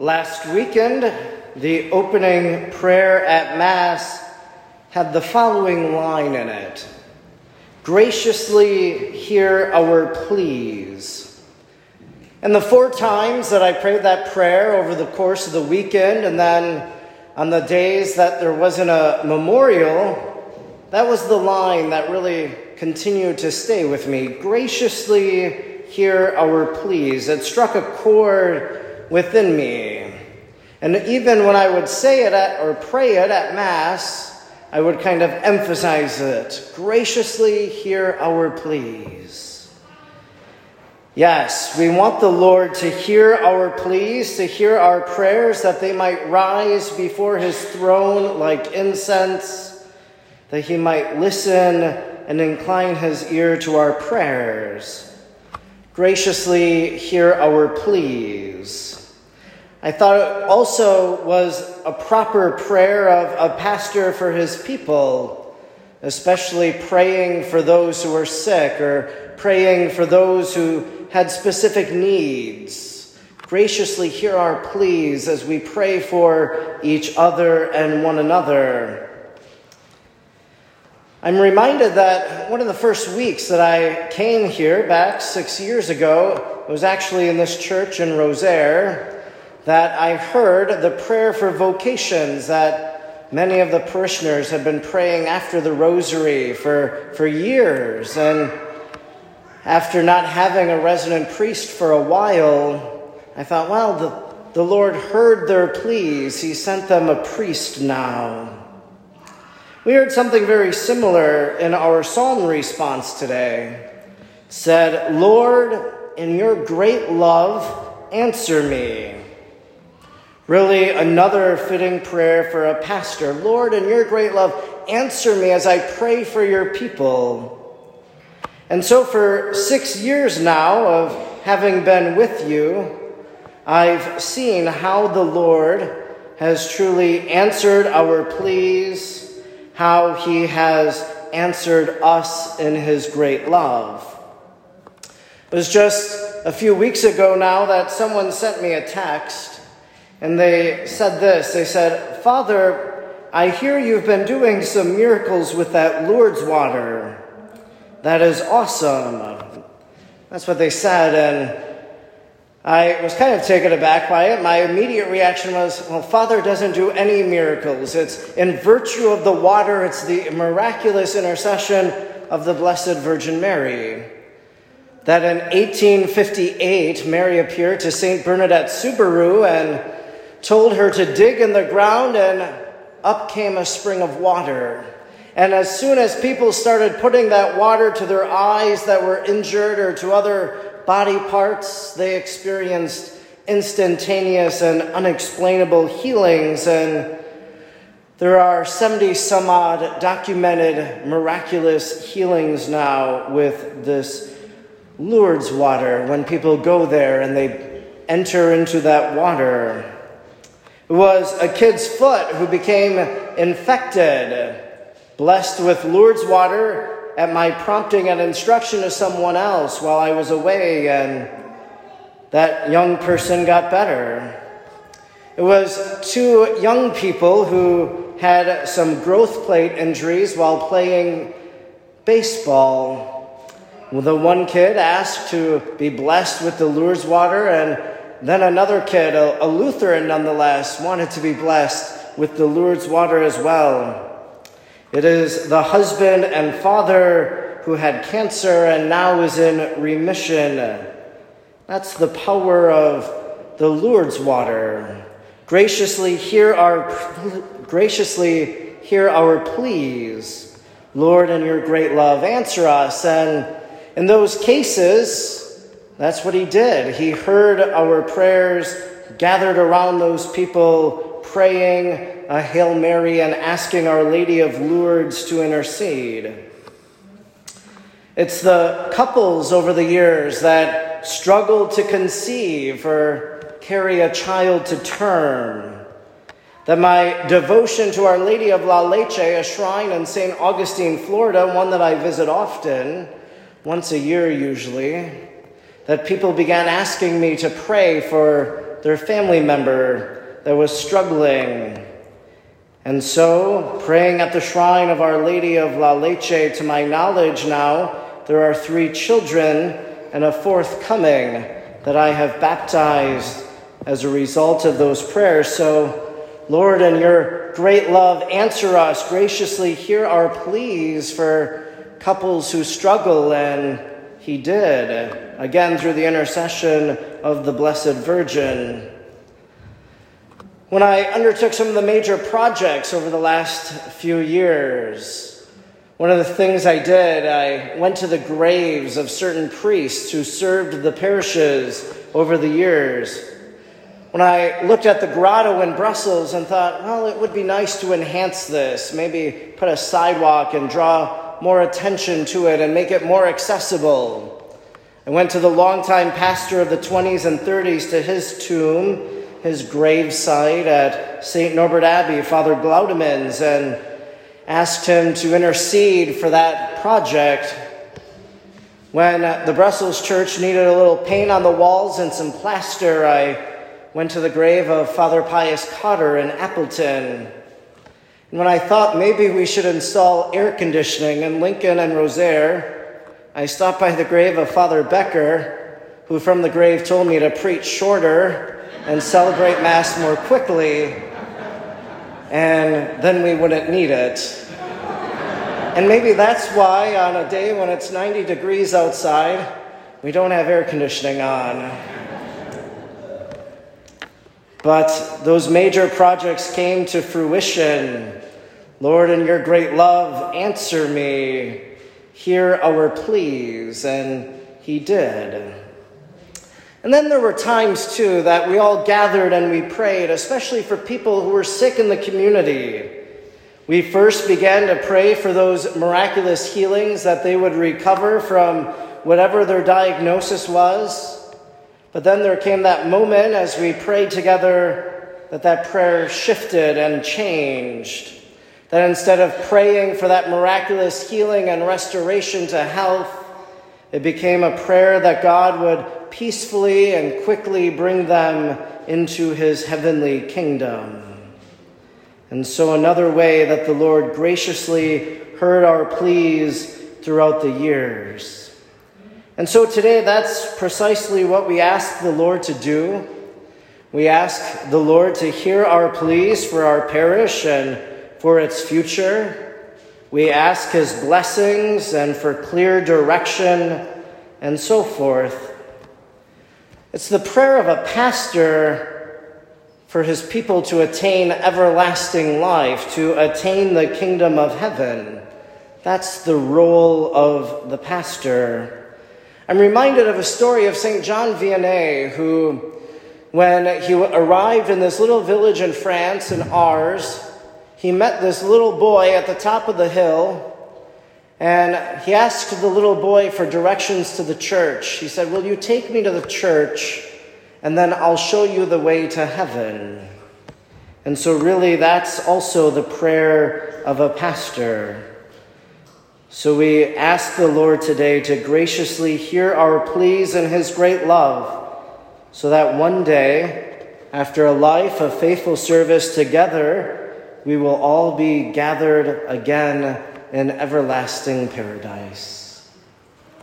Last weekend, the opening prayer at Mass had the following line in it Graciously hear our pleas. And the four times that I prayed that prayer over the course of the weekend, and then on the days that there wasn't a memorial, that was the line that really continued to stay with me. Graciously hear our pleas. It struck a chord within me. And even when I would say it at, or pray it at Mass, I would kind of emphasize it. Graciously hear our pleas. Yes, we want the Lord to hear our pleas, to hear our prayers, that they might rise before his throne like incense, that he might listen and incline his ear to our prayers. Graciously hear our pleas. I thought it also was a proper prayer of a pastor for his people, especially praying for those who are sick or praying for those who had specific needs. Graciously hear our pleas as we pray for each other and one another. I'm reminded that one of the first weeks that I came here back six years ago was actually in this church in Rosiere that I heard the prayer for vocations that many of the parishioners had been praying after the rosary for, for years. And after not having a resident priest for a while, I thought, well, the, the Lord heard their pleas. He sent them a priest now. We heard something very similar in our psalm response today. It said, Lord, in your great love, answer me. Really, another fitting prayer for a pastor. Lord, in your great love, answer me as I pray for your people. And so, for six years now of having been with you, I've seen how the Lord has truly answered our pleas, how he has answered us in his great love. It was just a few weeks ago now that someone sent me a text and they said this They said, Father, I hear you've been doing some miracles with that Lourdes water. That is awesome. That's what they said. And I was kind of taken aback by it. My immediate reaction was, well, Father doesn't do any miracles. It's in virtue of the water, it's the miraculous intercession of the Blessed Virgin Mary. That in 1858, Mary appeared to St. Bernadette Soubirous and told her to dig in the ground, and up came a spring of water. And as soon as people started putting that water to their eyes that were injured or to other body parts, they experienced instantaneous and unexplainable healings. And there are 70 some odd documented miraculous healings now with this Lourdes water when people go there and they enter into that water. It was a kid's foot who became infected, blessed with Lourdes water at my prompting and instruction to someone else while I was away, and that young person got better. It was two young people who had some growth plate injuries while playing baseball. The one kid asked to be blessed with the Lourdes water, and then another kid, a, a Lutheran nonetheless, wanted to be blessed with the Lourdes water as well. It is the husband and father who had cancer and now is in remission. That's the power of the Lourdes water. Graciously hear our graciously hear our pleas. Lord, in your great love, answer us. And in those cases, that's what he did. He heard our prayers, gathered around those people, praying a Hail Mary and asking Our Lady of Lourdes to intercede. It's the couples over the years that struggle to conceive or carry a child to term. That my devotion to Our Lady of La Leche, a shrine in St. Augustine, Florida, one that I visit often, once a year usually, that people began asking me to pray for their family member that was struggling. And so, praying at the shrine of Our Lady of La Leche, to my knowledge now, there are three children and a fourth coming that I have baptized as a result of those prayers. So, Lord, in your great love, answer us graciously. Hear our pleas for couples who struggle, and He did, again through the intercession of the Blessed Virgin. When I undertook some of the major projects over the last few years, one of the things I did, I went to the graves of certain priests who served the parishes over the years. When I looked at the grotto in Brussels and thought, well, it would be nice to enhance this, maybe put a sidewalk and draw more attention to it and make it more accessible. I went to the longtime pastor of the 20s and 30s to his tomb, his gravesite at St. Norbert Abbey, Father Glaudemans, and asked him to intercede for that project. When the Brussels church needed a little paint on the walls and some plaster, I went to the grave of Father Pius Cotter in Appleton. When I thought maybe we should install air conditioning in Lincoln and Rosiere, I stopped by the grave of Father Becker, who from the grave told me to preach shorter and celebrate Mass more quickly and then we wouldn't need it. And maybe that's why on a day when it's 90 degrees outside, we don't have air conditioning on. But those major projects came to fruition. Lord, in your great love, answer me. Hear our pleas. And he did. And then there were times, too, that we all gathered and we prayed, especially for people who were sick in the community. We first began to pray for those miraculous healings that they would recover from whatever their diagnosis was. But then there came that moment as we prayed together that that prayer shifted and changed. That instead of praying for that miraculous healing and restoration to health, it became a prayer that God would peacefully and quickly bring them into his heavenly kingdom. And so, another way that the Lord graciously heard our pleas throughout the years. And so, today, that's precisely what we ask the Lord to do. We ask the Lord to hear our pleas for our parish and for its future. We ask his blessings and for clear direction and so forth. It's the prayer of a pastor for his people to attain everlasting life, to attain the kingdom of heaven. That's the role of the pastor. I'm reminded of a story of St. John Vianney, who, when he arrived in this little village in France, in Ars, he met this little boy at the top of the hill, and he asked the little boy for directions to the church. He said, Will you take me to the church, and then I'll show you the way to heaven? And so, really, that's also the prayer of a pastor. So, we ask the Lord today to graciously hear our pleas in His great love, so that one day, after a life of faithful service together, we will all be gathered again in everlasting paradise.